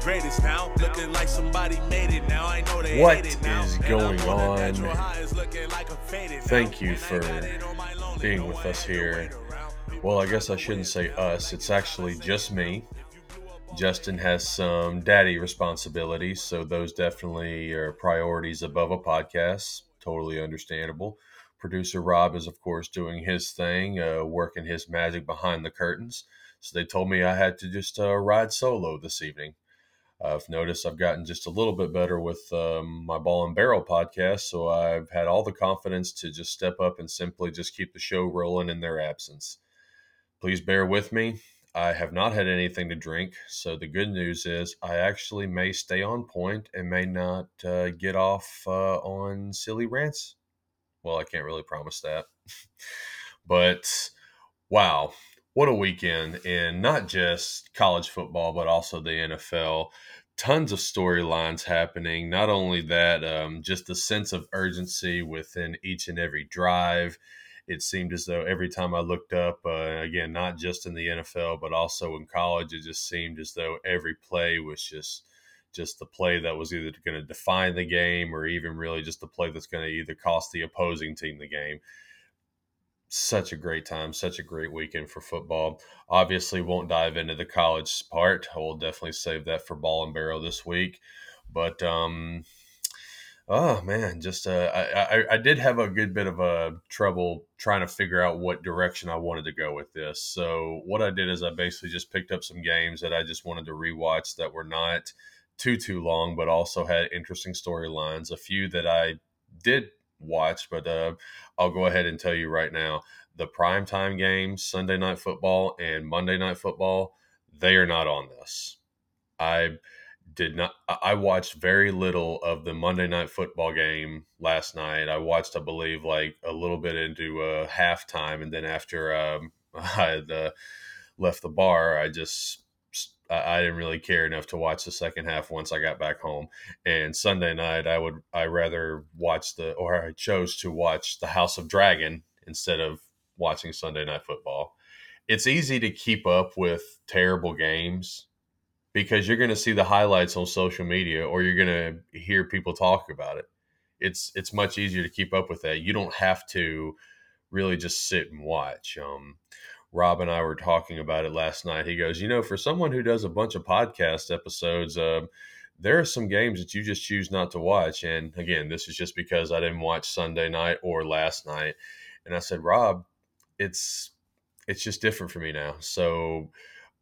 greatest now. Looking like somebody made it now. I know they What hate it now. is going on? natural high is looking like a faded Thank you for got it on my lonely, being with us here. Well, I guess I shouldn't say us. It's actually just me. Justin has some daddy responsibilities, so those definitely are priorities above a podcast. Totally understandable. Producer Rob is, of course, doing his thing, uh, working his magic behind the curtains. So they told me I had to just uh, ride solo this evening. I've noticed I've gotten just a little bit better with um, my Ball and Barrel podcast, so I've had all the confidence to just step up and simply just keep the show rolling in their absence. Please bear with me. I have not had anything to drink, so the good news is I actually may stay on point and may not uh, get off uh, on silly rants. Well, I can't really promise that. but wow, what a weekend in not just college football, but also the NFL. Tons of storylines happening. Not only that, um, just the sense of urgency within each and every drive. It seemed as though every time I looked up, uh, again, not just in the NFL, but also in college, it just seemed as though every play was just just the play that was either going to define the game or even really just the play that's going to either cost the opposing team the game such a great time, such a great weekend for football. Obviously, won't dive into the college part. I will definitely save that for ball and barrel this week. But um, oh man, just uh, I, I I did have a good bit of a trouble trying to figure out what direction I wanted to go with this. So what I did is I basically just picked up some games that I just wanted to rewatch that were not too too long, but also had interesting storylines. A few that I did watch, but uh, I'll go ahead and tell you right now the primetime games, Sunday night football and Monday night football, they are not on this. I did not, I watched very little of the Monday night football game last night. I watched, I believe, like a little bit into uh, halftime. And then after um, I had uh, left the bar, I just I didn't really care enough to watch the second half once I got back home. And Sunday night, I would I rather watch the or I chose to watch the House of Dragon instead of watching Sunday night football. It's easy to keep up with terrible games because you're going to see the highlights on social media or you're going to hear people talk about it. It's it's much easier to keep up with that. You don't have to really just sit and watch. Um, Rob and I were talking about it last night. He goes, you know, for someone who does a bunch of podcast episodes, uh, there are some games that you just choose not to watch. And again, this is just because I didn't watch Sunday night or last night. And I said, Rob, it's it's just different for me now. So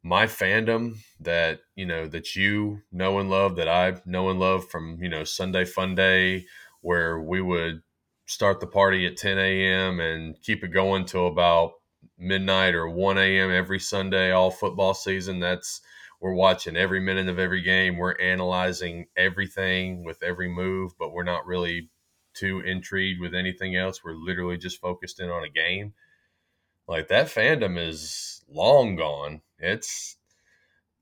my fandom that you know that you know and love that I know and love from you know Sunday Fun Day, where we would start the party at 10 a.m. and keep it going till about midnight or 1 a.m. every Sunday, all football season. That's we're watching every minute of every game. We're analyzing everything with every move, but we're not really too intrigued with anything else. We're literally just focused in on a game. Like that fandom is long gone. It's,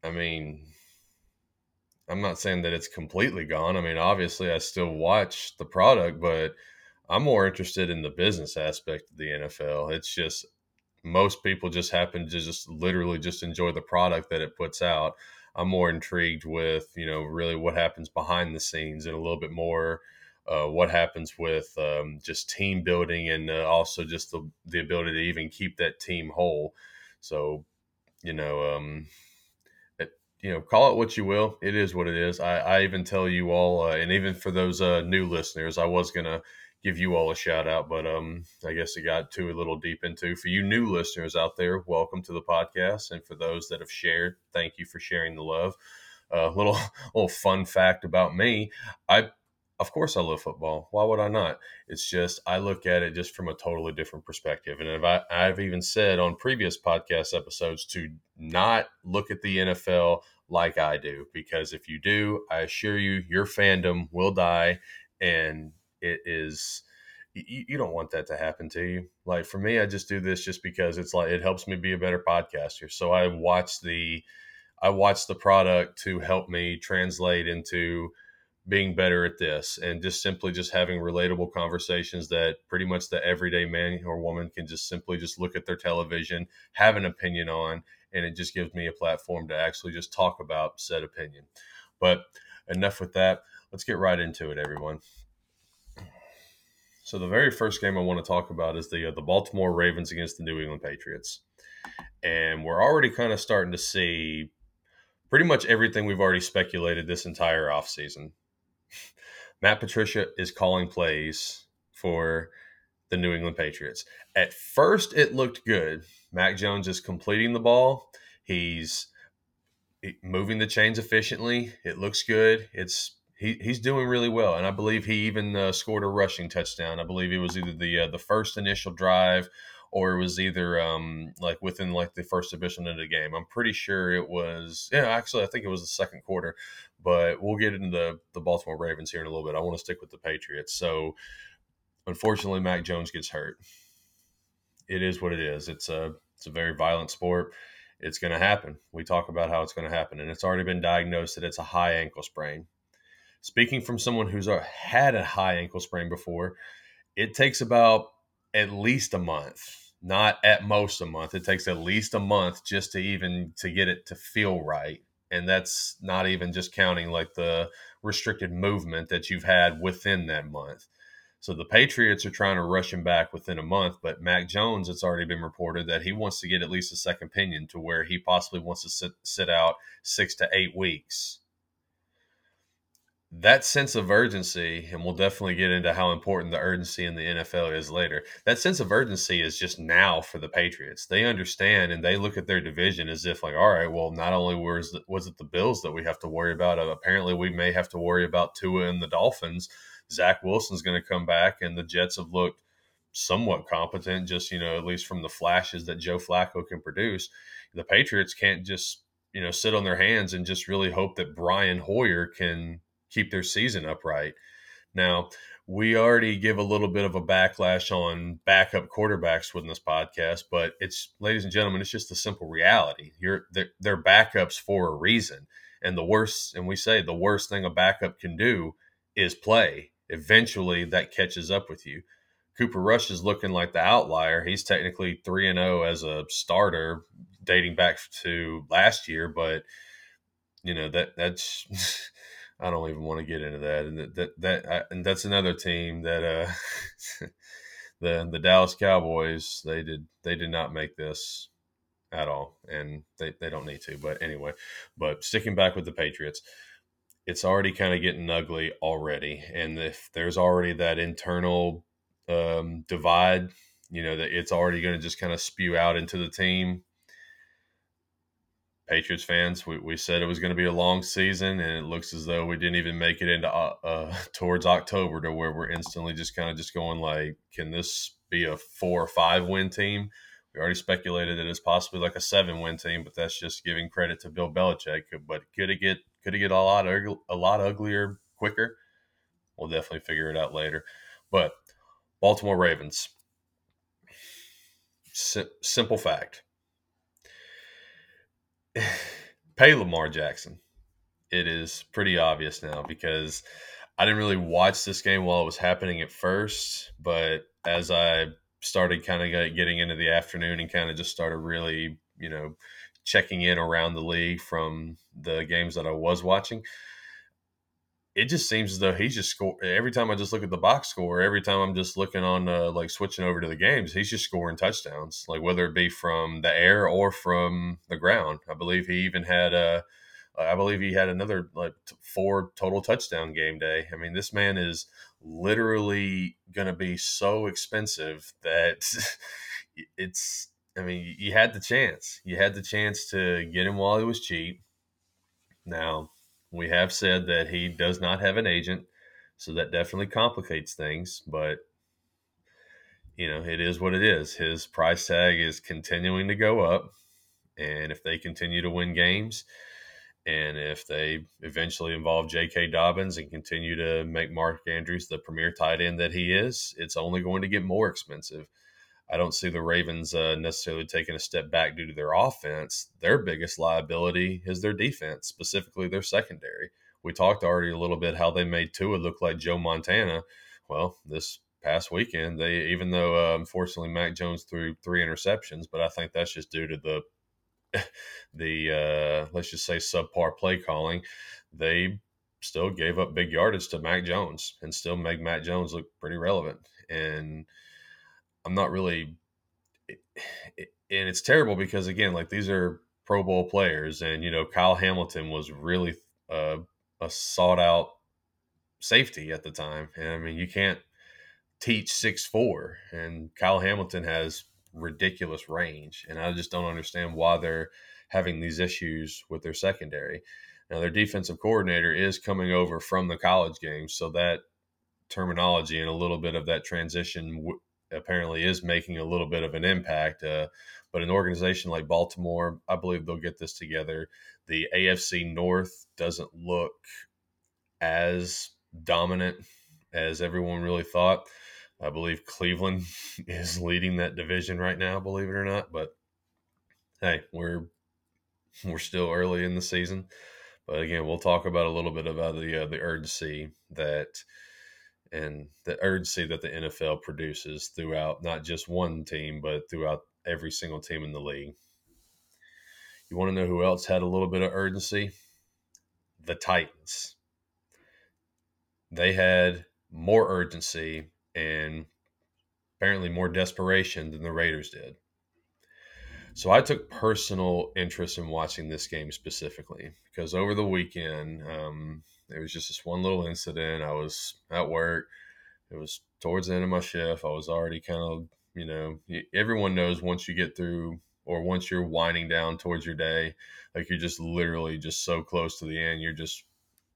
I mean, I'm not saying that it's completely gone. I mean, obviously, I still watch the product, but I'm more interested in the business aspect of the NFL. It's just most people just happen to just literally just enjoy the product that it puts out. I'm more intrigued with, you know, really what happens behind the scenes and a little bit more uh, what happens with um, just team building and uh, also just the, the ability to even keep that team whole. So, you know, um, it, you know, call it what you will. It is what it is. I, I even tell you all, uh, and even for those uh, new listeners, I was gonna give you all a shout out, but um, I guess it got too a little deep into. For you new listeners out there, welcome to the podcast, and for those that have shared, thank you for sharing the love. A uh, little little fun fact about me: I of course I love football. Why would I not? It's just I look at it just from a totally different perspective. And I, I've even said on previous podcast episodes to not look at the NFL like I do, because if you do, I assure you, your fandom will die, and it is. You, you don't want that to happen to you. Like for me, I just do this just because it's like it helps me be a better podcaster. So I watch the, I watch the product to help me translate into being better at this and just simply just having relatable conversations that pretty much the everyday man or woman can just simply just look at their television have an opinion on and it just gives me a platform to actually just talk about said opinion But enough with that. Let's get right into it, everyone. So the very first game I want to talk about is the uh, the Baltimore Ravens against the New England Patriots, and we're already kind of starting to see pretty much everything we've already speculated this entire offseason. Matt Patricia is calling plays for the New England Patriots. At first, it looked good. Mac Jones is completing the ball. He's moving the chains efficiently. It looks good. It's he, he's doing really well, and I believe he even uh, scored a rushing touchdown. I believe it was either the uh, the first initial drive or it was either um, like within like the first division of the game. I'm pretty sure it was. Yeah, actually, I think it was the second quarter. But we'll get into the, the Baltimore Ravens here in a little bit. I want to stick with the Patriots. So, unfortunately, Mac Jones gets hurt. It is what it is. It's a it's a very violent sport. It's going to happen. We talk about how it's going to happen, and it's already been diagnosed that it's a high ankle sprain. Speaking from someone who's uh, had a high ankle sprain before, it takes about at least a month, not at most a month. It takes at least a month just to even to get it to feel right. And that's not even just counting like the restricted movement that you've had within that month. So the Patriots are trying to rush him back within a month, but Mac Jones, it's already been reported that he wants to get at least a second opinion to where he possibly wants to sit, sit out six to eight weeks that sense of urgency, and we'll definitely get into how important the urgency in the NFL is later. That sense of urgency is just now for the Patriots. They understand and they look at their division as if, like, all right, well, not only was was it the Bills that we have to worry about, uh, apparently we may have to worry about Tua and the Dolphins. Zach Wilson's going to come back, and the Jets have looked somewhat competent, just you know, at least from the flashes that Joe Flacco can produce. The Patriots can't just you know sit on their hands and just really hope that Brian Hoyer can keep their season upright. Now, we already give a little bit of a backlash on backup quarterbacks within this podcast, but it's, ladies and gentlemen, it's just a simple reality. You're they're, they're backups for a reason, and the worst, and we say the worst thing a backup can do is play. Eventually, that catches up with you. Cooper Rush is looking like the outlier. He's technically three and zero oh as a starter, dating back to last year, but you know that that's I don't even want to get into that. And that that, that I, and that's another team that uh, the the Dallas Cowboys they did they did not make this at all, and they they don't need to. But anyway, but sticking back with the Patriots, it's already kind of getting ugly already, and if there's already that internal um, divide, you know that it's already going to just kind of spew out into the team Patriots fans, we, we said it was going to be a long season, and it looks as though we didn't even make it into uh, uh, towards October to where we're instantly just kind of just going like, can this be a four or five win team? We already speculated that it's possibly like a seven win team, but that's just giving credit to Bill Belichick. But could it get could it get a lot a lot uglier quicker? We'll definitely figure it out later. But Baltimore Ravens, simple fact pay Lamar Jackson. It is pretty obvious now because I didn't really watch this game while it was happening at first, but as I started kind of getting into the afternoon and kind of just started really, you know, checking in around the league from the games that I was watching, it just seems as though he's just score every time I just look at the box score. Every time I'm just looking on uh, like switching over to the games, he's just scoring touchdowns, like whether it be from the air or from the ground. I believe he even had a, I believe he had another like four total touchdown game day. I mean, this man is literally going to be so expensive that it's. I mean, you had the chance. You had the chance to get him while he was cheap. Now we have said that he does not have an agent, so that definitely complicates things. But you know, it is what it is. His price tag is continuing to go up, and if they continue to win games, and if they eventually involve J.K. Dobbins and continue to make Mark Andrews the premier tight end that he is, it's only going to get more expensive. I don't see the Ravens uh, necessarily taking a step back due to their offense. Their biggest liability is their defense, specifically their secondary. We talked already a little bit how they made Tua look like Joe Montana. Well, this past weekend, they even though uh, unfortunately Mac Jones threw three interceptions, but I think that's just due to the the uh, let's just say subpar play calling, they still gave up big yardage to Mac Jones and still make Mac Jones look pretty relevant. And I'm not really, and it's terrible because again, like these are Pro Bowl players, and you know Kyle Hamilton was really uh, a sought out safety at the time, and I mean you can't teach six four, and Kyle Hamilton has ridiculous range, and I just don't understand why they're having these issues with their secondary. Now their defensive coordinator is coming over from the college game, so that terminology and a little bit of that transition w- apparently is making a little bit of an impact. Uh, but an organization like Baltimore, I believe they'll get this together. The AFC North doesn't look as dominant as everyone really thought. I believe Cleveland is leading that division right now, believe it or not. But hey, we're we're still early in the season. But again, we'll talk about a little bit about the uh, the urgency that and the urgency that the NFL produces throughout not just one team, but throughout every single team in the league. You want to know who else had a little bit of urgency? The Titans. They had more urgency and apparently more desperation than the Raiders did. So I took personal interest in watching this game specifically because over the weekend, um, it was just this one little incident. I was at work. It was towards the end of my shift. I was already kind of, you know, everyone knows once you get through or once you're winding down towards your day, like you're just literally just so close to the end. You're just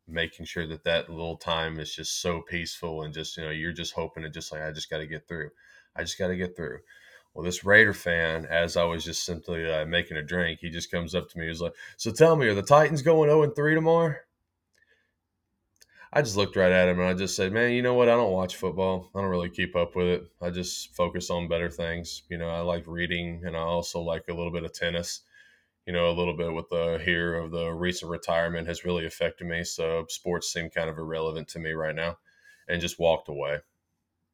making sure that that little time is just so peaceful and just, you know, you're just hoping it just like, I just got to get through. I just got to get through. Well, this Raider fan, as I was just simply uh, making a drink, he just comes up to me. He's like, "So tell me, are the Titans going zero oh and three tomorrow?" I just looked right at him and I just said, "Man, you know what? I don't watch football. I don't really keep up with it. I just focus on better things. You know, I like reading and I also like a little bit of tennis. You know, a little bit with the here of the recent retirement has really affected me. So sports seem kind of irrelevant to me right now, and just walked away.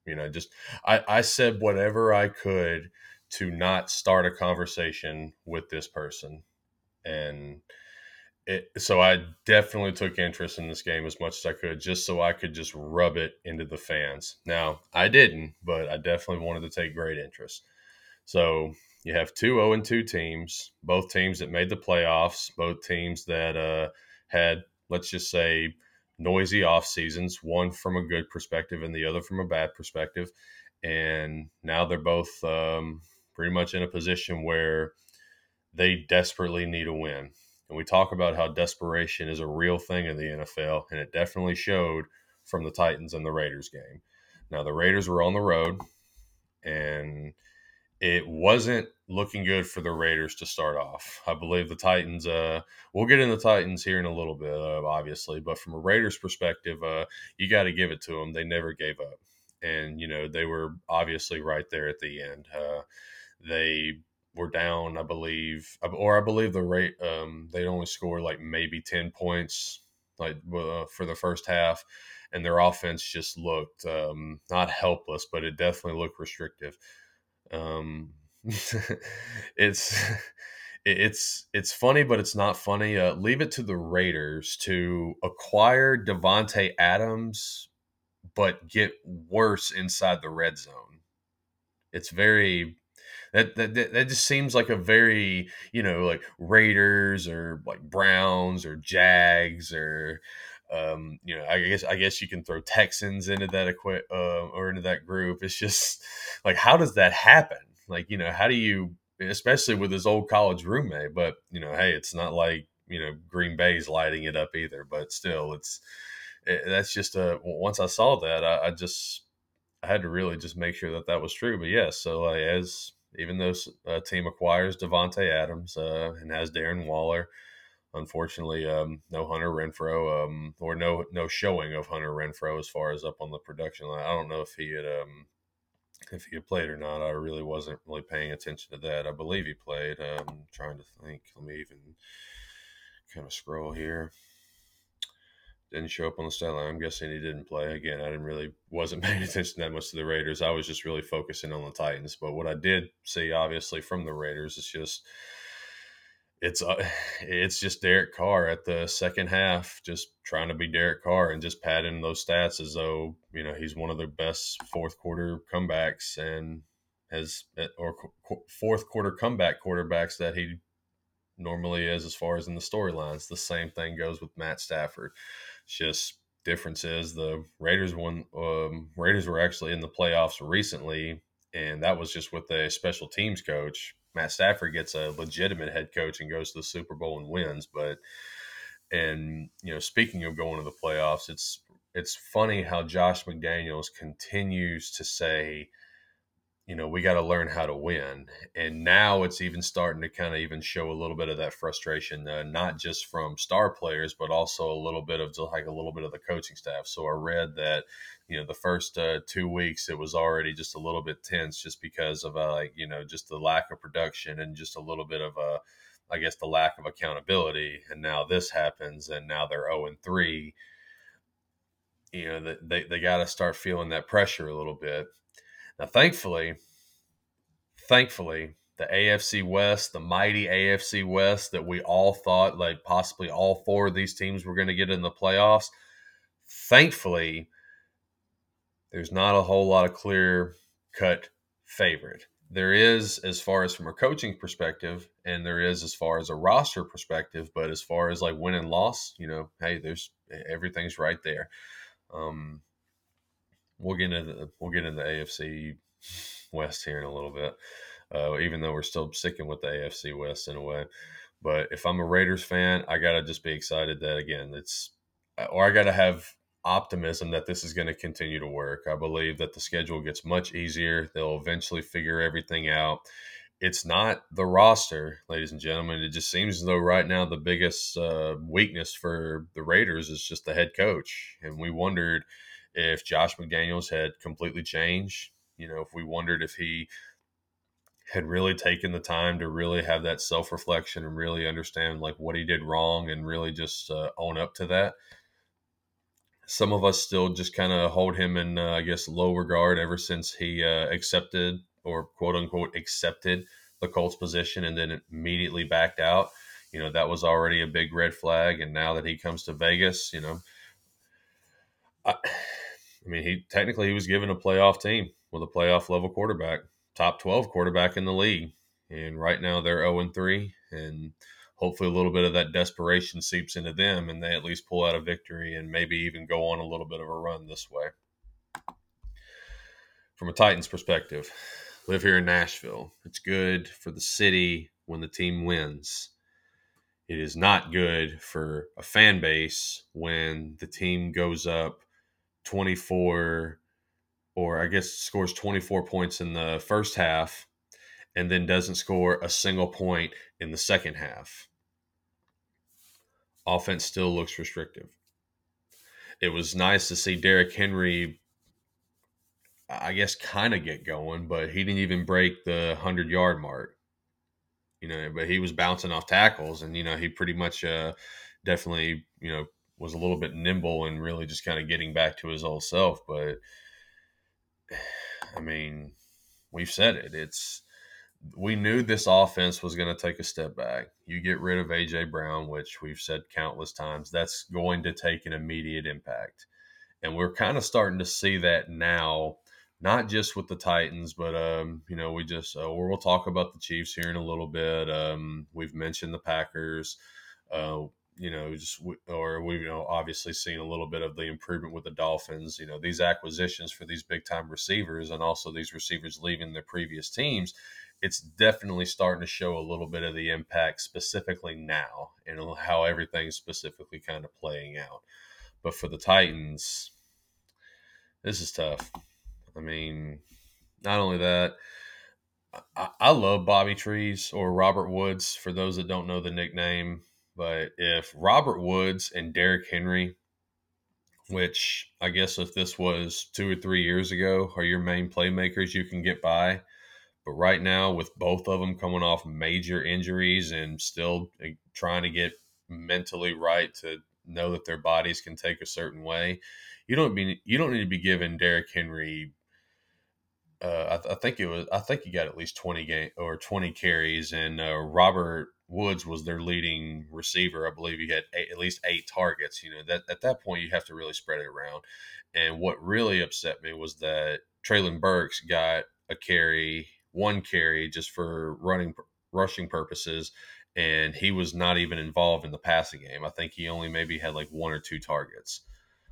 You know, just I, I said whatever I could to not start a conversation with this person, and it, so I definitely took interest in this game as much as I could, just so I could just rub it into the fans. Now I didn't, but I definitely wanted to take great interest. So you have two 0 and 2 teams, both teams that made the playoffs, both teams that uh, had, let's just say, noisy off seasons, one from a good perspective and the other from a bad perspective. And now they're both um, pretty much in a position where they desperately need a win. And we talk about how desperation is a real thing in the NFL, and it definitely showed from the Titans and the Raiders game. Now, the Raiders were on the road, and it wasn't looking good for the Raiders to start off. I believe the Titans, uh, we'll get in the Titans here in a little bit, uh, obviously, but from a Raiders perspective, uh, you got to give it to them. They never gave up. And, you know, they were obviously right there at the end. Uh, they were down, I believe, or I believe the rate um, they only scored like maybe ten points, like uh, for the first half, and their offense just looked um, not helpless, but it definitely looked restrictive. Um, it's it's it's funny, but it's not funny. Uh, leave it to the Raiders to acquire Davante Adams, but get worse inside the red zone. It's very that, that that just seems like a very you know like Raiders or like Browns or Jags or um, you know I guess I guess you can throw Texans into that equi- uh, or into that group. It's just like how does that happen? Like you know how do you especially with his old college roommate? But you know hey it's not like you know Green Bay's lighting it up either. But still it's it, that's just a once I saw that I, I just I had to really just make sure that that was true. But yes, so like, as even though a team acquires Davante Adams uh, and has Darren Waller, unfortunately, um, no Hunter Renfrow um, or no no showing of Hunter Renfrow as far as up on the production line. I don't know if he had um, if he had played or not. I really wasn't really paying attention to that. I believe he played. I'm um, trying to think. Let me even kind of scroll here didn't show up on the stat line. I'm guessing he didn't play. Again, I didn't really wasn't paying attention that much to the Raiders. I was just really focusing on the Titans. But what I did see, obviously, from the Raiders is just it's uh, it's just Derek Carr at the second half, just trying to be Derek Carr and just padding those stats as though you know he's one of the best fourth quarter comebacks and has or fourth quarter comeback quarterbacks that he normally is as far as in the storylines. The same thing goes with Matt Stafford. Just difference is the Raiders won. Um, Raiders were actually in the playoffs recently, and that was just with a special teams coach. Matt Stafford gets a legitimate head coach and goes to the Super Bowl and wins. But and you know, speaking of going to the playoffs, it's it's funny how Josh McDaniels continues to say you know, we got to learn how to win. And now it's even starting to kind of even show a little bit of that frustration, uh, not just from star players, but also a little bit of like a little bit of the coaching staff. So I read that, you know, the first uh, two weeks it was already just a little bit tense just because of uh, like, you know, just the lack of production and just a little bit of a, uh, I guess the lack of accountability. And now this happens and now they're 0 and 3. You know, they, they got to start feeling that pressure a little bit now, thankfully, thankfully, the AFC West, the mighty AFC West that we all thought like possibly all four of these teams were going to get in the playoffs. Thankfully, there's not a whole lot of clear cut favorite. There is as far as from a coaching perspective, and there is as far as a roster perspective, but as far as like win and loss, you know, hey, there's everything's right there. Um, we'll get into the, we'll get into the AFC West here in a little bit, uh, even though we're still sticking with the AFC West in a way. But if I'm a Raiders fan, I gotta just be excited that again it's or I gotta have optimism that this is going to continue to work. I believe that the schedule gets much easier. They'll eventually figure everything out. It's not the roster, ladies and gentlemen. It just seems as though right now the biggest uh, weakness for the Raiders is just the head coach. And we wondered if Josh McDaniels had completely changed. You know, if we wondered if he had really taken the time to really have that self reflection and really understand like what he did wrong and really just uh, own up to that. Some of us still just kind of hold him in, uh, I guess, low regard ever since he uh, accepted or quote unquote accepted the Colts position and then immediately backed out. You know, that was already a big red flag. And now that he comes to Vegas, you know, I, I mean, he technically he was given a playoff team with a playoff level quarterback, top 12 quarterback in the league. And right now they're 0 and 3. And hopefully a little bit of that desperation seeps into them and they at least pull out a victory and maybe even go on a little bit of a run this way. From a Titans perspective, live here in Nashville. It's good for the city when the team wins. It is not good for a fan base when the team goes up 24 or I guess scores 24 points in the first half and then doesn't score a single point in the second half. Offense still looks restrictive. It was nice to see Derrick Henry, I guess, kind of get going, but he didn't even break the 100 yard mark. You know, but he was bouncing off tackles and, you know, he pretty much uh, definitely, you know, was a little bit nimble and really just kind of getting back to his old self. But I mean, we've said it. It's we knew this offense was going to take a step back. You get rid of AJ Brown, which we've said countless times, that's going to take an immediate impact. And we're kind of starting to see that now, not just with the Titans, but um, you know, we just uh, we'll talk about the Chiefs here in a little bit. Um, we've mentioned the Packers. Uh, you know, just or we've you know obviously seen a little bit of the improvement with the Dolphins. You know, these acquisitions for these big time receivers and also these receivers leaving their previous teams, it's definitely starting to show a little bit of the impact specifically now and how everything's specifically kind of playing out. But for the Titans, this is tough. I mean, not only that. I, I love Bobby Trees or Robert Woods for those that don't know the nickname but if Robert Woods and Derrick Henry, which I guess if this was two or three years ago, are your main playmakers, you can get by. But right now, with both of them coming off major injuries and still eh, trying to get mentally right to know that their bodies can take a certain way, you don't be you don't need to be giving Derrick Henry. Uh, I, th- I, think it was. I think he got at least twenty game or twenty carries, and uh, Robert Woods was their leading receiver. I believe he had eight, at least eight targets. You know that at that point you have to really spread it around. And what really upset me was that Treylon Burks got a carry, one carry just for running rushing purposes, and he was not even involved in the passing game. I think he only maybe had like one or two targets.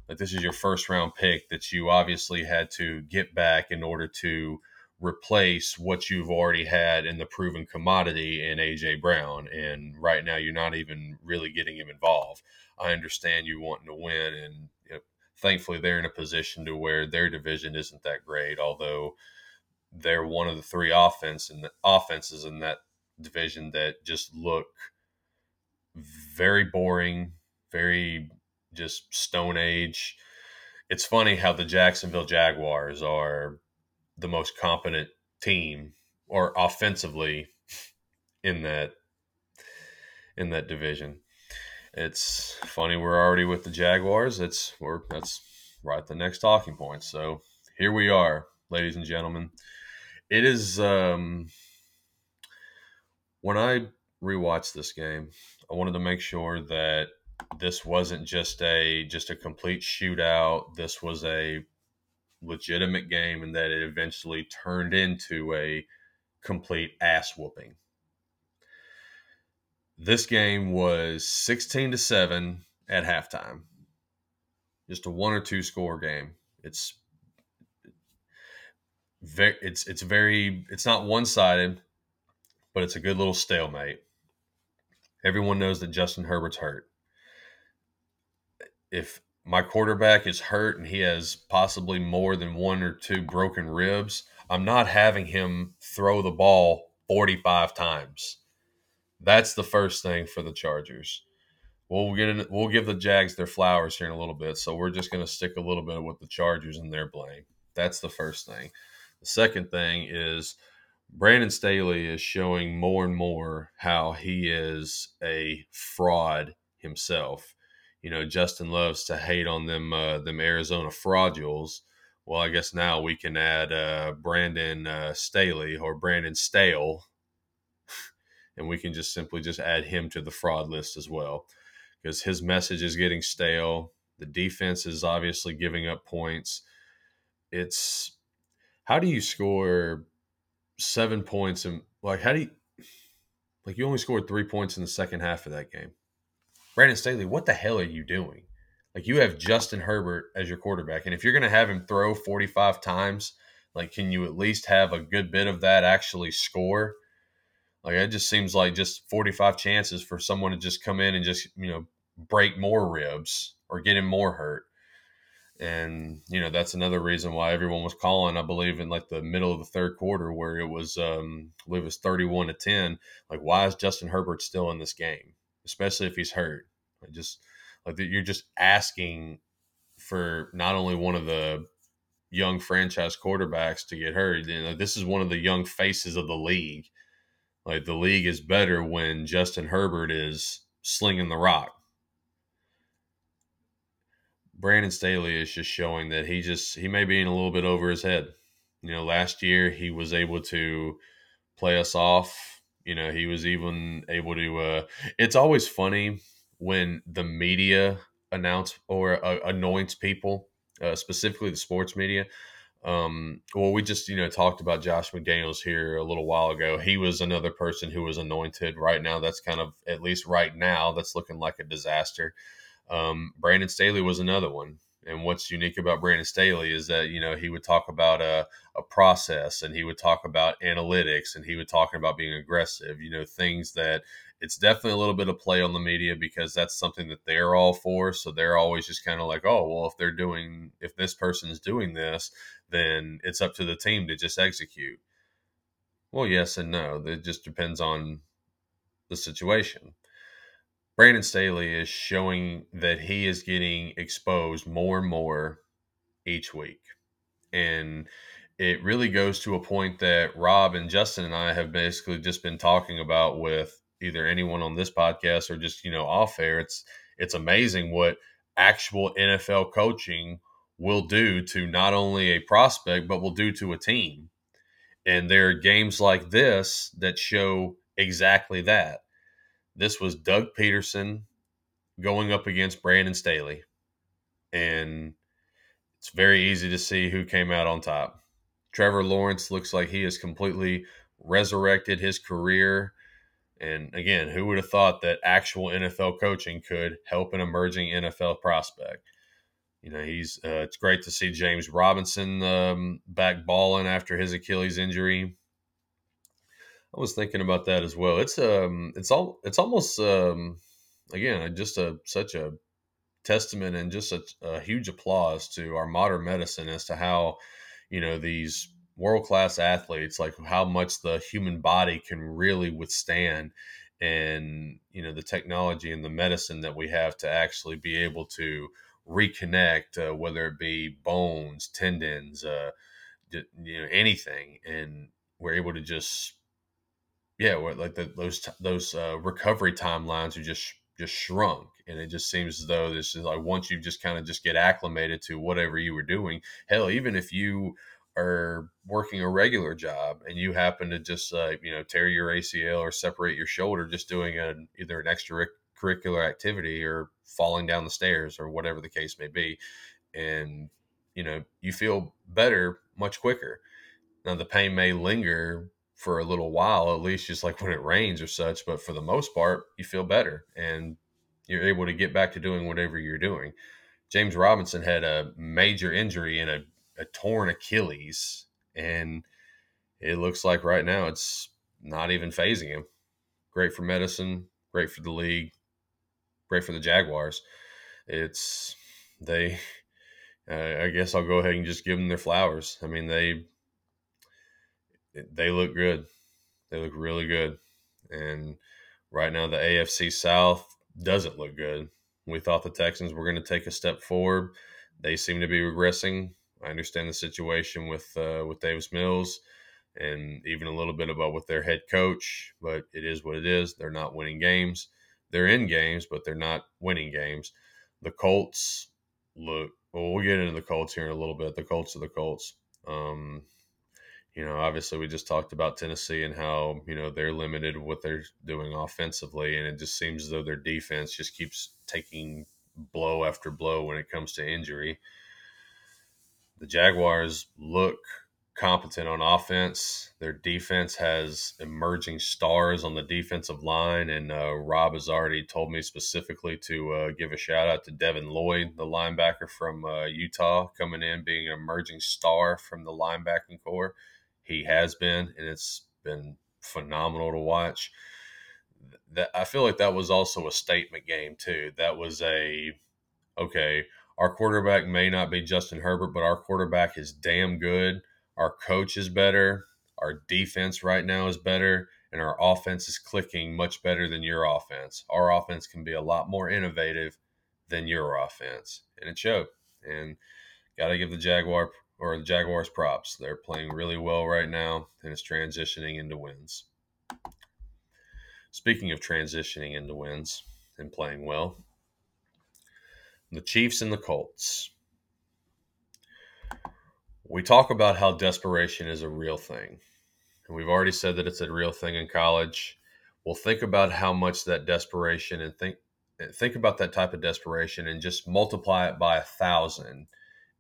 Like this is your first round pick that you obviously had to get back in order to replace what you've already had in the proven commodity in AJ Brown. And right now, you're not even really getting him involved. I understand you wanting to win, and you know, thankfully, they're in a position to where their division isn't that great. Although they're one of the three offense and offenses in that division that just look very boring, very just stone age. It's funny how the Jacksonville Jaguars are the most competent team or offensively in that in that division. It's funny we're already with the Jaguars. It's we're that's right the next talking point. So here we are, ladies and gentlemen. It is um when I rewatched this game, I wanted to make sure that this wasn't just a just a complete shootout. This was a legitimate game and that it eventually turned into a complete ass whooping. This game was 16 to 7 at halftime. Just a one or two score game. It's very it's it's very it's not one-sided, but it's a good little stalemate. Everyone knows that Justin Herbert's hurt. If my quarterback is hurt and he has possibly more than one or two broken ribs, I'm not having him throw the ball 45 times. That's the first thing for the Chargers. We'll get in, we'll give the Jags their flowers here in a little bit, so we're just going to stick a little bit with the Chargers and their blame. That's the first thing. The second thing is Brandon Staley is showing more and more how he is a fraud himself you know, Justin loves to hate on them uh, them Arizona fraudules. Well, I guess now we can add uh, Brandon uh, Staley or Brandon Stale, and we can just simply just add him to the fraud list as well, because his message is getting stale. The defense is obviously giving up points. It's how do you score seven points and like how do you like you only scored three points in the second half of that game? Brandon Staley, what the hell are you doing? Like you have Justin Herbert as your quarterback, and if you're going to have him throw 45 times, like can you at least have a good bit of that actually score? Like it just seems like just 45 chances for someone to just come in and just you know break more ribs or get him more hurt. And you know that's another reason why everyone was calling. I believe in like the middle of the third quarter where it was, um, I believe it was 31 to 10. Like why is Justin Herbert still in this game? Especially if he's hurt. I just like you're just asking for not only one of the young franchise quarterbacks to get hurt. You know, this is one of the young faces of the league. Like the league is better when Justin Herbert is slinging the rock. Brandon Staley is just showing that he just he may be in a little bit over his head. You know, last year he was able to play us off you know, he was even able to. Uh, it's always funny when the media announce or uh, anoints people, uh, specifically the sports media. Um, well, we just you know talked about Josh McDaniels here a little while ago. He was another person who was anointed. Right now, that's kind of at least right now that's looking like a disaster. Um, Brandon Staley was another one. And what's unique about Brandon Staley is that you know he would talk about a, a process, and he would talk about analytics, and he would talk about being aggressive. You know things that it's definitely a little bit of play on the media because that's something that they're all for. So they're always just kind of like, oh well, if they're doing, if this person is doing this, then it's up to the team to just execute. Well, yes and no. It just depends on the situation. Brandon Staley is showing that he is getting exposed more and more each week. And it really goes to a point that Rob and Justin and I have basically just been talking about with either anyone on this podcast or just, you know, off air. It's it's amazing what actual NFL coaching will do to not only a prospect, but will do to a team. And there are games like this that show exactly that this was Doug Pederson going up against Brandon Staley. And it's very easy to see who came out on top. Trevor Lawrence looks like he has completely resurrected his career. And again, who would have thought that actual NFL coaching could help an emerging NFL prospect? You know, he's uh, it's great to see James Robinson um, back balling after his Achilles injury. I was thinking about that as well. It's um, it's all it's almost um, again just a such a testament and just a, a huge applause to our modern medicine as to how you know these world class athletes like how much the human body can really withstand and you know the technology and the medicine that we have to actually be able to reconnect uh, whether it be bones tendons uh, you know anything and we're able to just yeah like the, those those uh, recovery timelines are just just shrunk and it just seems as though this is like once you just kind of just get acclimated to whatever you were doing hell even if you are working a regular job and you happen to just uh, you know tear your acl or separate your shoulder just doing an either an extracurricular activity or falling down the stairs or whatever the case may be and you know you feel better much quicker. Now the pain may linger for a little while, at least just like when it rains or such. But for the most part, you feel better and you're able to get back to doing whatever you're doing. James Robinson had a major injury in a, a torn Achilles, and it looks like right now it's not even phasing him. Great for medicine, great for the league, great for the Jaguars. It's they. Uh, I guess I'll go ahead and just give them their flowers. I mean, they they look good. They look really good. And right now, the AFC South doesn't look good. We thought the Texans were going to take a step forward. They seem to be regressing. I understand the situation with uh, with Davis Mills and even a little bit about with their head coach, but it is what it is. They're not winning games. They're in games, but they're not winning games. The Colts look well. We'll get into the Colts here in a little bit. The Colts are the Colts. Um, you know, obviously we just talked about Tennessee and how, you know, they're limited what they're doing offensively. And it just seems as though their defense just keeps taking blow after blow when it comes to injury. The Jaguars look competent on offense. Their defense has emerging stars on the defensive line. And uh, Rob has already told me specifically to uh, give a shout out to Devin Lloyd, the linebacker from uh, Utah, coming in, being an emerging star from the linebacking core he has been, and it's been phenomenal to watch. That I feel like that was also a statement game too. That was a okay. Our quarterback may not be Justin Herbert, but our quarterback is damn good. Our coach is better. Our defense right now is better, and our offense is clicking much better than your offense. Our offense can be a lot more innovative than your offense, and it showed. And got to give the Jaguar or the Jaguars props. They're playing really well right now and it's transitioning into wins. Speaking of transitioning into wins and playing well, the Chiefs and the Colts. We talk about how desperation is a real thing. And we've already said that it's a real thing in college. Well, think about how much that desperation and think think about that type of desperation and just multiply it by a thousand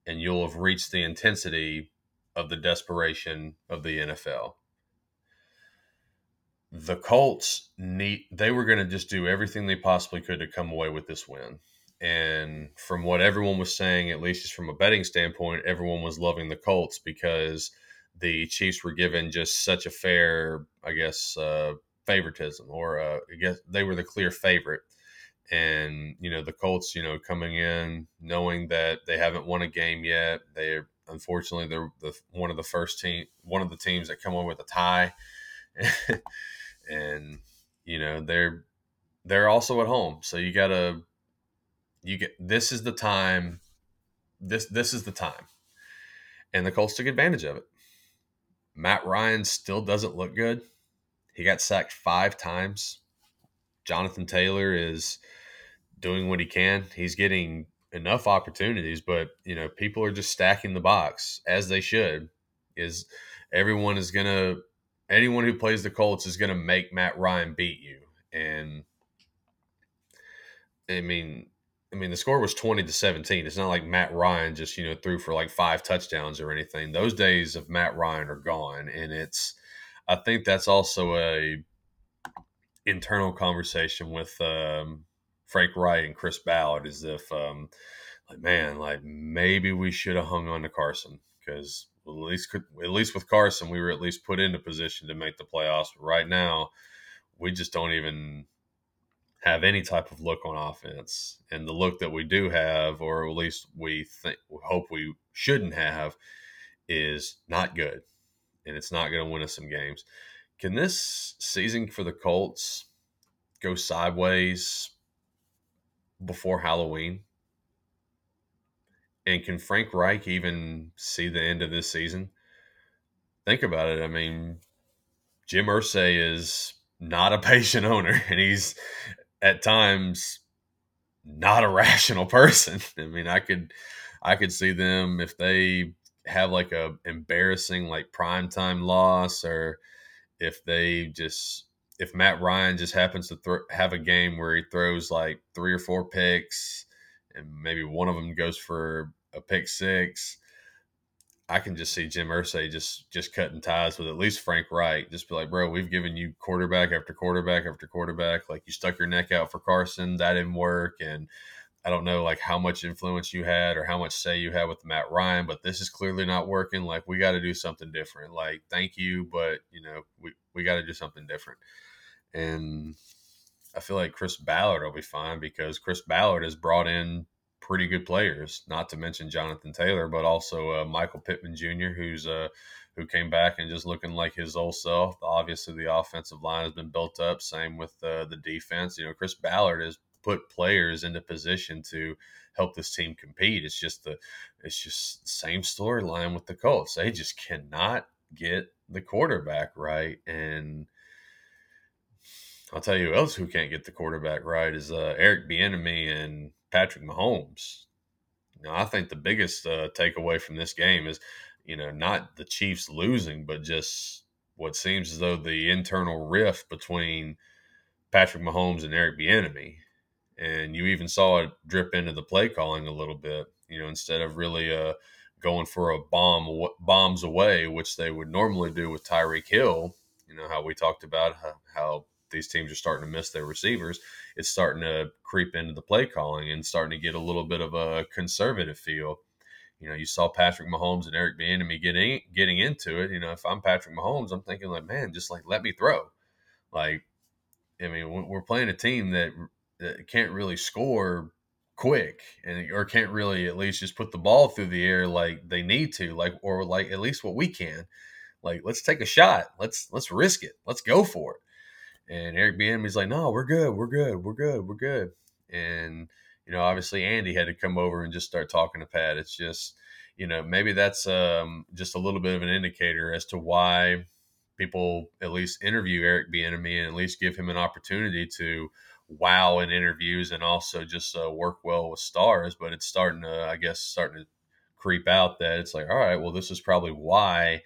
and you'll have reached the intensity of the desperation of the NFL. The Colts need they were going to just do everything they possibly could to come away with this win. And from what everyone was saying, at least just from a betting standpoint, everyone was loving the Colts because the Chiefs were given just such a fair, I guess, uh, favoritism, or uh, I guess they were the clear favorite and you know the Colts, you know, coming in knowing that they haven't won a game yet. They unfortunately they're the one of the first team, one of the teams that come in with a tie, and you know they're they're also at home, so you gotta you get this is the time. This this is the time, and the Colts took advantage of it. Matt Ryan still doesn't look good. He got sacked five times. Jonathan Taylor is doing what he can. He's getting enough opportunities, but you know, people are just stacking the box as they should. Is everyone is gonna anyone who plays the Colts is gonna make Matt Ryan beat you, and I mean, I mean, the score was 20 to 17. It's not like Matt Ryan just, you know, threw for like five touchdowns or anything. Those days of Matt Ryan are gone. And it's, I think that's also a internal conversation with um, Frank Reich and Chris Ballard as if, um, like, man, like maybe we should have hung on to Carson because at least, at least with Carson, we were at least put into position to make the playoffs. But right now, we just don't even have any type of look on offense. And the look that we do have, or at least we think, hope we shouldn't have, is not good. And it's not going to win us some games. Can this season for the Colts go sideways before Halloween? And can Frank Reich even see the end of this season? Think about it. I mean, Jim Irsay is not a patient owner, and he's at times not a rational person. I mean, I could I could see them if they have like a embarrassing like primetime loss or if they just if Matt Ryan just happens to th- have a game where he throws like three or four picks and maybe one of them goes for a pick six I can just see Jim Irsay just just cutting ties with at least Frank Reich. Just be like, bro, we've given you quarterback after quarterback after quarterback. Like you stuck your neck out for Carson, that didn't work, and I don't know like how much influence you had or how much say you had with Matt Ryan, but this is clearly not working. Like we got to do something different. Like thank you, but you know we we got to do something different. And I feel like Chris Ballard will be fine because Chris Ballard has brought in pretty good players, not to mention Jonathan Taylor, but also uh, Michael Pittman Jr., who's uh, who came back and just looking like his old self. Obviously, the offensive line has been built up. Same with uh, the defense. You know, Chris Ballard has put players into position to help this team compete. It's just the it's just same storyline with the Colts. They just cannot get the quarterback right and. I'll tell you who else who can't get the quarterback right is uh, Eric Bieniemy and Patrick Mahomes. Know, I think the biggest uh, takeaway from this game is, you know, not the Chiefs losing, but just what seems as though the internal rift between Patrick Mahomes and Eric Bieniemy. And you even saw it drip into the play calling a little bit. You know, instead of really uh, going for a bomb bombs away, which they would normally do with Tyreek Hill. You know how we talked about how, how these teams are starting to miss their receivers, it's starting to creep into the play calling and starting to get a little bit of a conservative feel. You know, you saw Patrick Mahomes and Eric Bieniemy getting getting into it. You know, if I'm Patrick Mahomes, I'm thinking like, man, just like let me throw. Like, I mean, we're playing a team that, that can't really score quick and or can't really at least just put the ball through the air like they need to, like or like at least what we can. Like, let's take a shot. Let's let's risk it. Let's go for it. And Eric Bieniemy's like, no, we're good, we're good, we're good, we're good. And you know, obviously Andy had to come over and just start talking to Pat. It's just, you know, maybe that's um, just a little bit of an indicator as to why people at least interview Eric Bieniemy and at least give him an opportunity to wow in interviews and also just uh, work well with stars. But it's starting to, I guess, starting to creep out that it's like, all right, well, this is probably why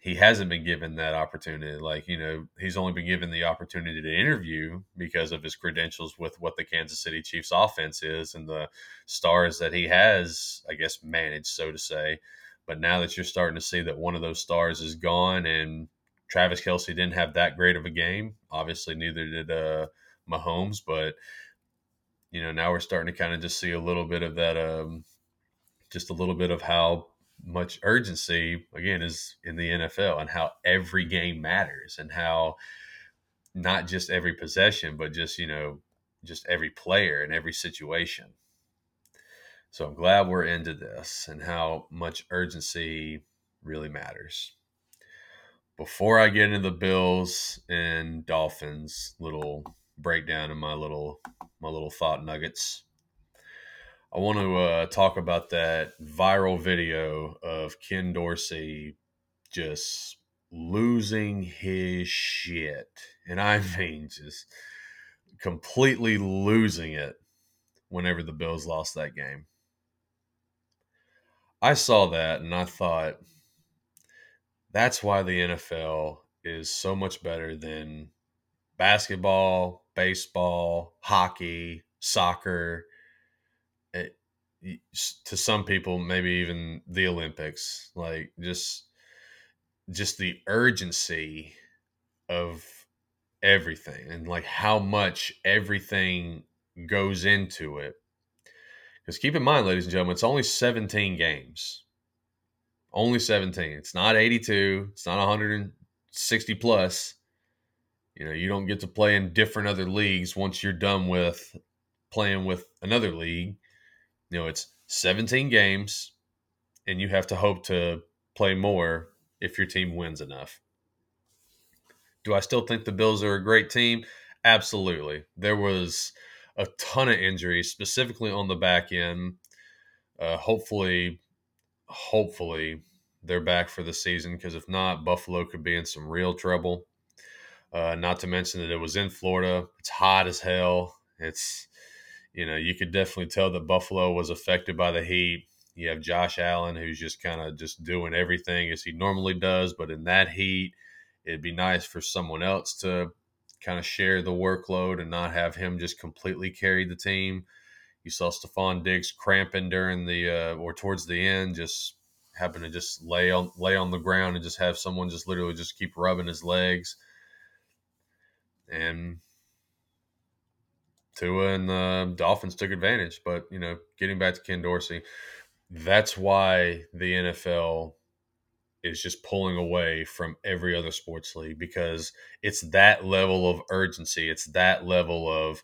he hasn't been given that opportunity. Like, you know, he's only been given the opportunity to interview because of his credentials with what the Kansas City Chiefs offense is and the stars that he has, I guess, managed, so to say. But now that you're starting to see that one of those stars is gone and Travis Kelce didn't have that great of a game, obviously, neither did uh, Mahomes, but, you know, now we're starting to kind of just see a little bit of that, um, just a little bit of how much urgency again is in the NFL and how every game matters and how not just every possession but just you know just every player and every situation. So I'm glad we're into this and how much urgency really matters. Before I get into the Bills and Dolphins little breakdown of my little my little thought nuggets. I want to uh, talk about that viral video of Ken Dorsey just losing his shit. And I mean, just completely losing it whenever the Bills lost that game. I saw that and I thought, that's why the NFL is so much better than basketball, baseball, hockey, soccer, eh, it, to some people, maybe even the Olympics. Like just just the urgency of everything and like how much everything goes into it. Because keep in mind, ladies and gentlemen, it's only 17 games. Only 17. It's not 82. It's not 160 plus. You know, you don't get to play in different other leagues once you're done with playing with another league. You know, it's 17 games, and you have to hope to play more if your team wins enough. Do I still think the Bills are a great team? Absolutely. There was a ton of injuries, specifically on the back end. Uh, hopefully, hopefully they're back for the season because if not, Buffalo could be in some real trouble. Uh, not to mention that it was in Florida. It's hot as hell. It's, you know, you could definitely tell that Buffalo was affected by the heat. You have Josh Allen, who's just kind of just doing everything as he normally does, but in that heat, it'd be nice for someone else to kind of share the workload and not have him just completely carry the team. You saw Stefon Diggs cramping during the uh, or towards the end, just happen to just lay on lay on the ground and just have someone just literally just keep rubbing his legs. And Tua and the Dolphins took advantage. But you know, getting back to Ken Dorsey, that's why the NFL is just pulling away from every other sports league because it's that level of urgency. It's that level of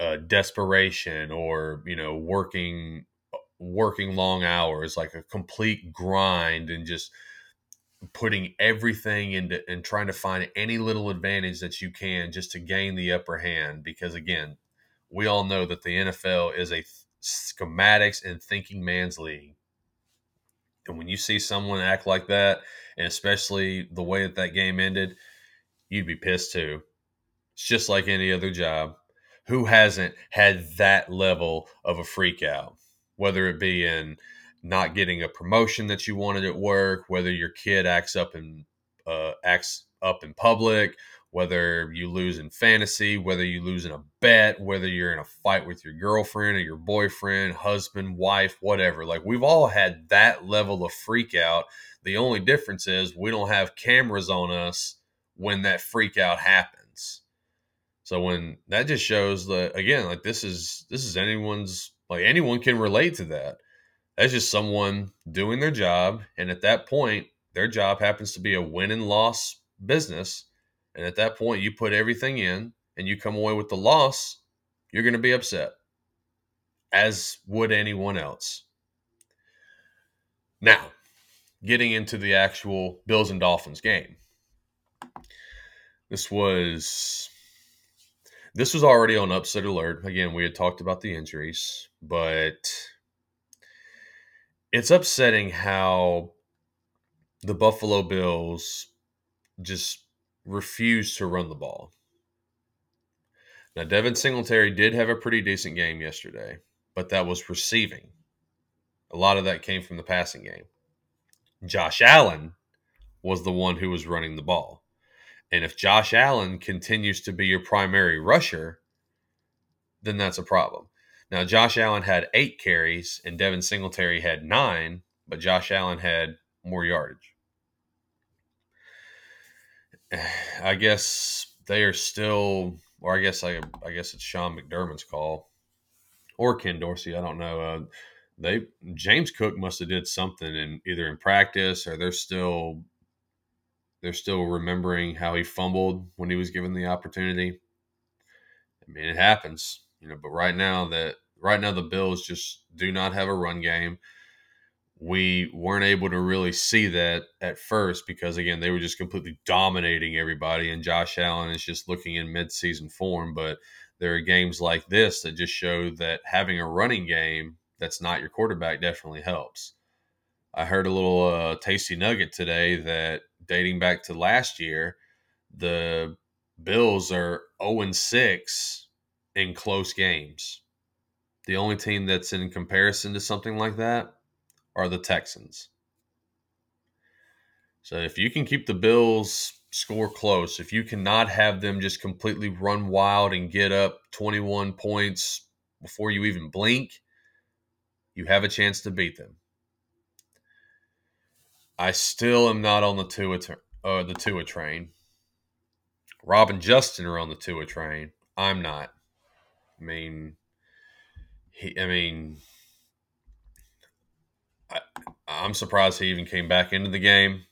uh, desperation or you know working working long hours like a complete grind and just putting everything into and trying to find any little advantage that you can just to gain the upper hand because again we all know that the NFL is a schematics and thinking man's league and when you see someone act like that, and especially the way that that game ended, you'd be pissed too. It's just like any other job. Who hasn't had that level of a freak out? Whether it be in not getting a promotion that you wanted at work, whether your kid acts up in uh, acts up in public, whether you lose in fantasy, whether you lose in a bet, whether you're in a fight with your girlfriend or your boyfriend, husband, wife, whatever. Like we've all had that level of freak out. The only difference is we don't have cameras on us when that freak out happens. So when that just shows that again, like this is this is anyone's like anyone can relate to that. That's just someone doing their job and at that point their job happens to be a win and loss business and at that point, you put everything in and you come away with the loss, you're going to be upset, as would anyone else. Now, getting into the actual Bills and Dolphins game. This was this was already on upset alert. Again, we had talked about the injuries, but it's upsetting how the Buffalo Bills just refuse to run the ball. Now, Devin Singletary did have a pretty decent game yesterday, but that was receiving. A lot of that came from the passing game. Josh Allen was the one who was running the ball. And if Josh Allen continues to be your primary rusher, then that's a problem. Now, Josh Allen had eight carries and Devin Singletary had nine, but Josh Allen had more yardage. I guess they are still, or I guess I, I guess it's Sean McDermott's call, or Ken Dorsey. I don't know. Uh, they James Cook must have did something in either in practice or they're still they're still remembering how he fumbled when he was given the opportunity. I mean, it happens, you know. But right now, that right now the Bills just do not have a run game we weren't able to really see that at first because again they were just completely dominating everybody and Josh Allen is just looking in mid-season form but there are games like this that just show that having a running game that's not your quarterback definitely helps. I heard a little uh, tasty nugget today that dating back to last year the Bills are 0 6 in close games. The only team that's in comparison to something like that are the Texans. So if you can keep the Bills score close, if you cannot have them just completely run wild and get up 21 points before you even blink, you have a chance to beat them. I still am not on the Tua, uh, the Tua train. Rob and Justin are on the Tua train. I'm not. I mean, he. I mean, I, I'm surprised he even came back into the game.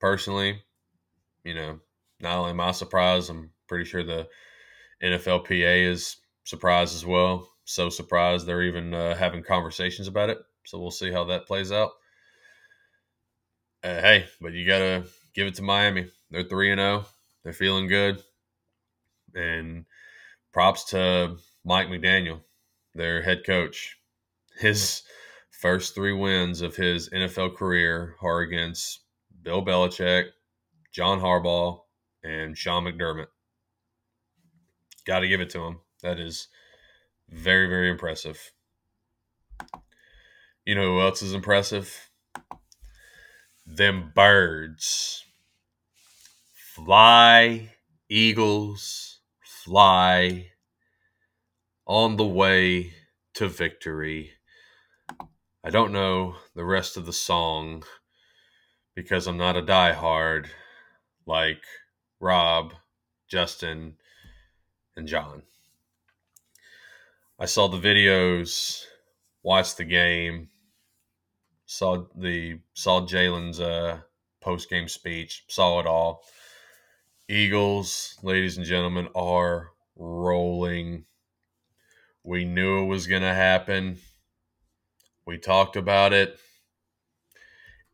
Personally, you know, not only am I surprised, I'm pretty sure the NFLPA is surprised as well. So surprised they're even uh, having conversations about it. So we'll see how that plays out. Uh, hey, but you gotta give it to Miami. They're three and zero. Oh. They're feeling good, and props to Mike McDaniel, their head coach. His first three wins of his NFL career are against Bill Belichick, John Harbaugh, and Sean McDermott. Got to give it to him. That is very, very impressive. You know who else is impressive? Them birds. Fly, Eagles, fly on the way to victory. I don't know the rest of the song because I'm not a diehard like Rob, Justin, and John. I saw the videos, watched the game, saw the saw Jalen's uh, post game speech, saw it all. Eagles, ladies and gentlemen, are rolling. We knew it was going to happen. We talked about it.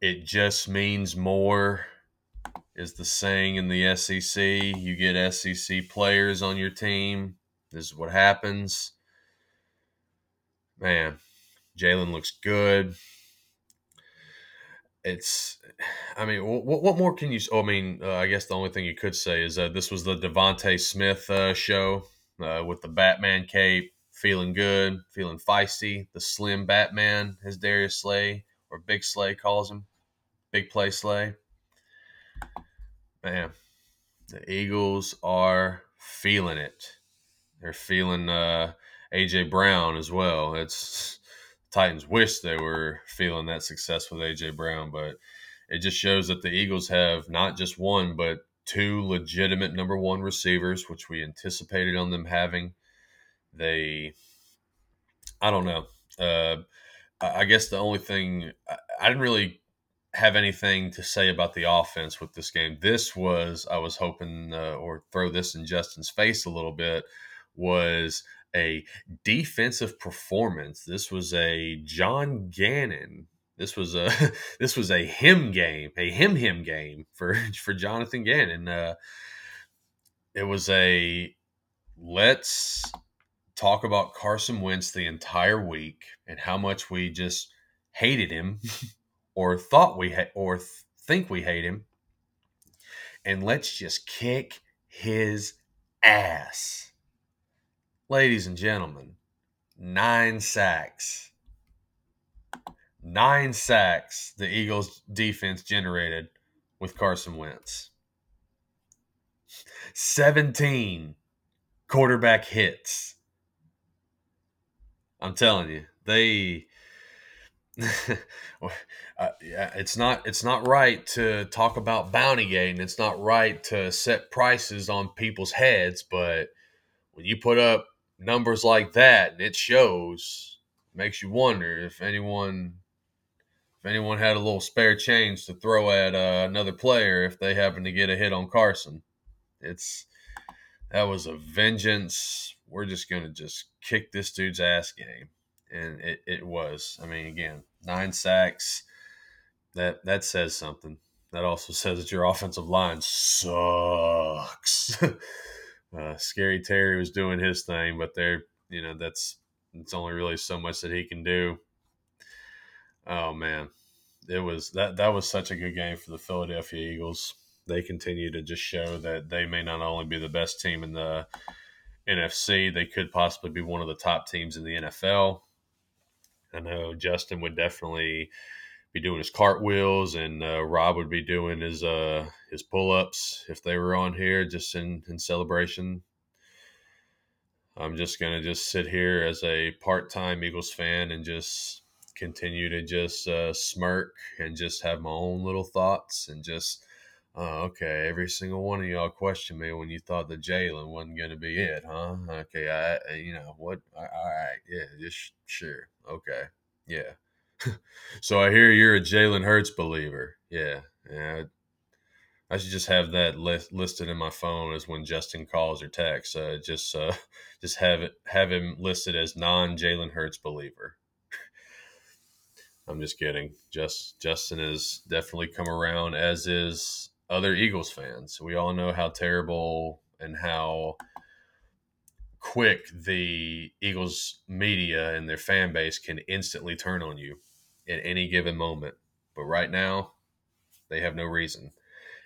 It just means more, is the saying in the SEC. You get SEC players on your team. This is what happens. Man, Jalen looks good. It's, I mean, what, what more can you? Oh, I mean, uh, I guess the only thing you could say is that this was the DeVonta Smith uh, show uh, with the Batman cape, feeling good, feeling feisty. The slim Batman, as Darius Slay or Big Slay calls him, Big Play Slay. Man, the Eagles are feeling it. They're feeling uh, AJ Brown as well. It's Titans wish they were feeling that success with AJ Brown, but it just shows that the Eagles have not just one, but two legitimate number one receivers, which we anticipated on them having. They, I don't know. Uh, I guess the only thing I didn't really have anything to say about the offense with this game. This was I was hoping uh, or throw this in Justin's face a little bit was a defensive performance. This was a John Gannon. This was a this was a him game, a him him game for for Jonathan Gannon. Uh, it was a let's talk about Carson Wentz the entire week and how much we just hated him or thought we ha- or th- think we hate him and let's just kick his ass ladies and gentlemen, nine sacks. Nine sacks the Eagles defense generated with Carson Wentz. 17 quarterback hits. I'm telling you, they uh, it's not it's not right to talk about bounty gate it's not right to set prices on people's heads, but when you put up numbers like that and it shows makes you wonder if anyone if anyone had a little spare change to throw at uh, another player if they happen to get a hit on Carson. It's that was a vengeance. We're just gonna just kick this dude's ass game, and it, it was. I mean, again, nine sacks. That that says something. That also says that your offensive line sucks. Uh, Scary Terry was doing his thing, but they're you know that's it's only really so much that he can do. Oh man, it was that that was such a good game for the Philadelphia Eagles. They continue to just show that they may not only be the best team in the NFC, they could possibly be one of the top teams in the NFL. I know Justin would definitely be doing his cartwheels, and uh, Rob would be doing his uh, his pull ups if they were on here, just in in celebration. I'm just gonna just sit here as a part time Eagles fan and just continue to just uh, smirk and just have my own little thoughts and just uh, okay, every single one of y'all questioned me when you thought that Jalen wasn't to be it, huh? Okay, I, you know what? All right, yeah, just sure, okay, yeah. so I hear you're a Jalen Hurts believer. Yeah, yeah. I should just have that list, listed in my phone as when Justin calls or texts. Uh, just, uh, just have it have him listed as non Jalen Hurts believer. I'm just kidding. Just Justin has definitely come around, as is other Eagles fans. We all know how terrible and how quick the Eagles media and their fan base can instantly turn on you at any given moment. But right now, they have no reason.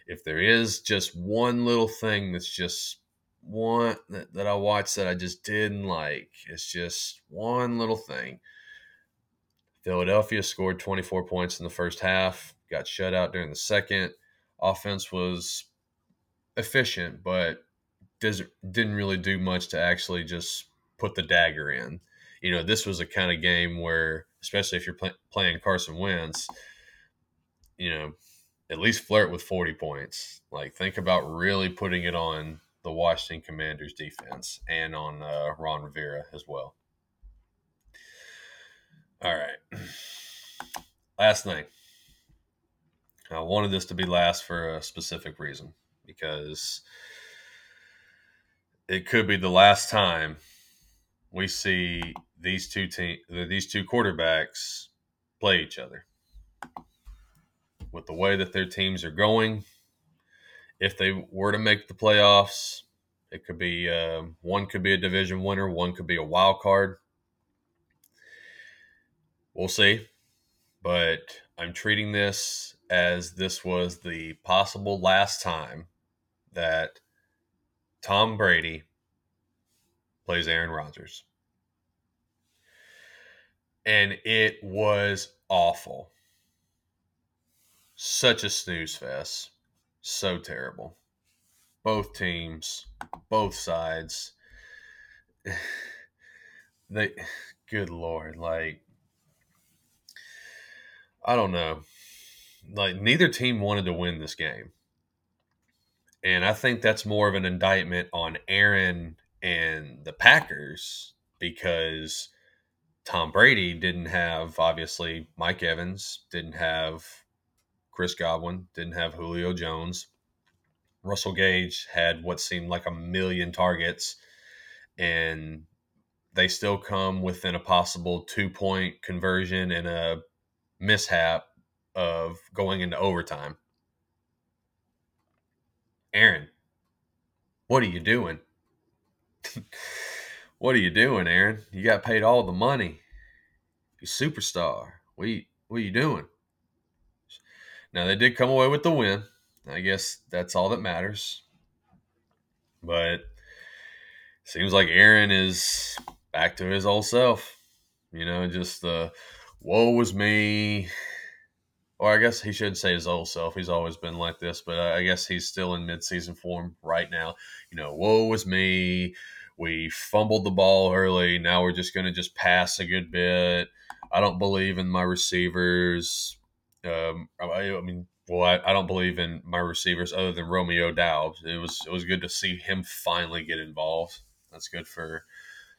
If there is just one little thing that's just one that, that I watched that I just didn't like, it's just one little thing. Philadelphia scored 24 points in the first half, got shut out during the second. Offense was efficient, but didn't really do much to actually just put the dagger in. You know, this was a kind of game where especially if you're play, playing Carson Wentz, you know, at least flirt with 40 points. Like, think about really putting it on the Washington Commanders defense and on uh, Ron Rivera as well. All right. Last thing. I wanted this to be last for a specific reason because it could be the last time we see these two team these two quarterbacks play each other. With the way that their teams are going, if they were to make the playoffs, it could be uh, one could be a division winner, one could be a wild card. We'll see, but I'm treating this as this was the possible last time that Tom Brady plays Aaron Rodgers. And it was awful. Such a snooze fest. So terrible. Both teams, both sides. They, good lord, like, I don't know. Like, neither team wanted to win this game. And I think that's more of an indictment on Aaron and the Packers because Tom Brady didn't have obviously Mike Evans, didn't have Chris Godwin, didn't have Julio Jones. Russell Gage had what seemed like a million targets, and they still come within a possible two point conversion and a mishap of going into overtime. Aaron, what are you doing? what are you doing, Aaron? You got paid all the money. You superstar. What you, what are you doing? Now they did come away with the win. I guess that's all that matters. But seems like Aaron is back to his old self. You know, just the woe was me. Or I guess he should say his old self. He's always been like this, but I guess he's still in midseason form right now. You know, woe was me. We fumbled the ball early. Now we're just going to just pass a good bit. I don't believe in my receivers. Um, I, I, mean, well, I, I, don't believe in my receivers other than Romeo Doubs. It was it was good to see him finally get involved. That's good for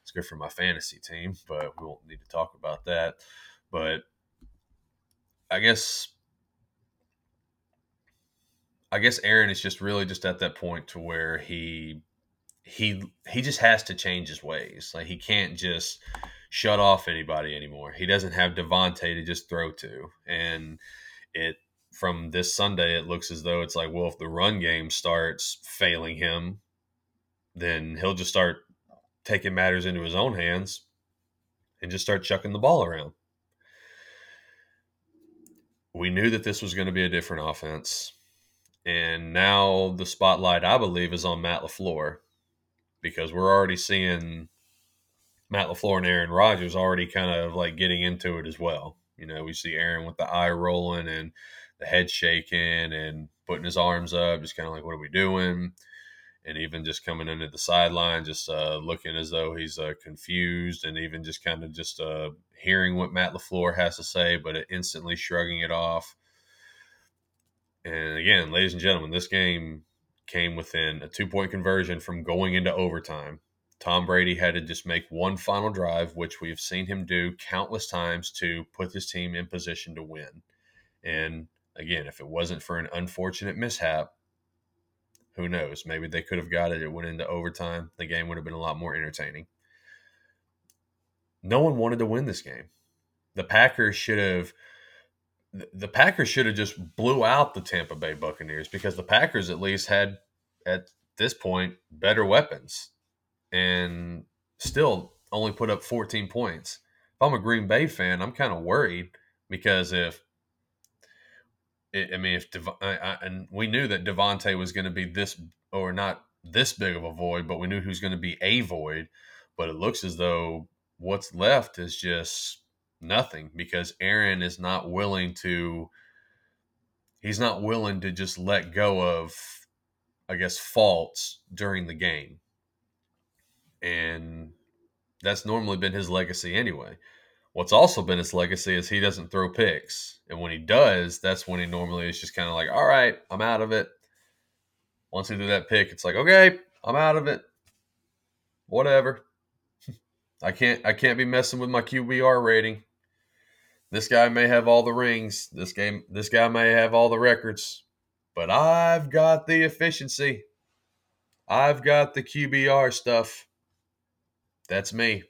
it's good for my fantasy team, but we won't need to talk about that. But I guess I guess Aaron is just really just at that point to where he he he just has to change his ways. Like he can't just shut off anybody anymore. He doesn't have Davante to just throw to. And it from this Sunday it looks as though it's like, well, if the run game starts failing him, then he'll just start taking matters into his own hands and just start chucking the ball around. We knew that this was going to be a different offense. And now the spotlight, I believe, is on Matt LaFleur because we're already seeing Matt LaFleur and Aaron Rodgers already kind of like getting into it as well. You know, we see Aaron with the eye rolling and the head shaking and putting his arms up, just kind of like, what are we doing? And even just coming into the sideline, just uh, looking as though he's uh, confused, and even just kind of just uh, hearing what Matt LaFleur has to say, but instantly shrugging it off. And again, ladies and gentlemen, this game came within a two point conversion from going into overtime. Tom Brady had to just make one final drive, which we've seen him do countless times to put his team in position to win. And again, if it wasn't for an unfortunate mishap, who knows? Maybe they could have got it. It went into overtime. The game would have been a lot more entertaining. No one wanted to win this game. The Packers should have the Packers should have just blew out the Tampa Bay Buccaneers because the Packers at least had at this point better weapons and still only put up 14 points. If I'm a Green Bay fan, I'm kind of worried because if I mean if Dev- I, I, and we knew that Davante was going to be this or not this big of a void, but we knew was going to be a void. But it looks as though what's left is just nothing because Aaron is not willing to he's not willing to just let go of I guess faults during the game. And that's normally been his legacy anyway. What's also been his legacy is he doesn't throw picks. And when he does, that's when he normally is just kind of like, all right, I'm out of it. Once he threw that pick, it's like, okay, I'm out of it. Whatever. I can't I can't be messing with my QBR rating. This guy may have all the rings. This game this guy may have all the records. But I've got the efficiency. I've got the QBR stuff. That's me.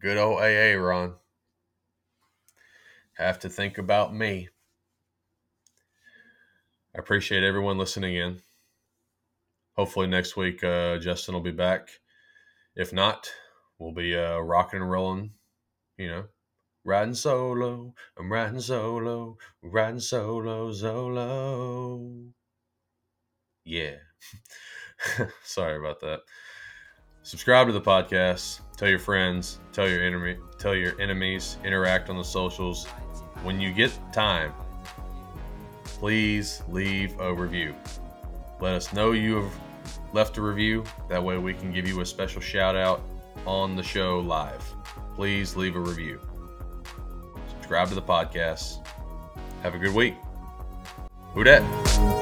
Good old AA Ron. Have to think about me. I appreciate everyone listening in. Hopefully next week uh, Justin will be back. If not, we'll be uh, rocking and rolling, you know, riding solo. I'm riding solo, riding solo, solo. Yeah. Sorry about that. Subscribe to the podcast. Tell your friends. Tell your enemy. Tell your enemies. Interact on the socials. When you get time, please leave a review. Let us know you have left a review. That way we can give you a special shout out on the show live. Please leave a review. Subscribe to the podcast. Have a good week. Who dat?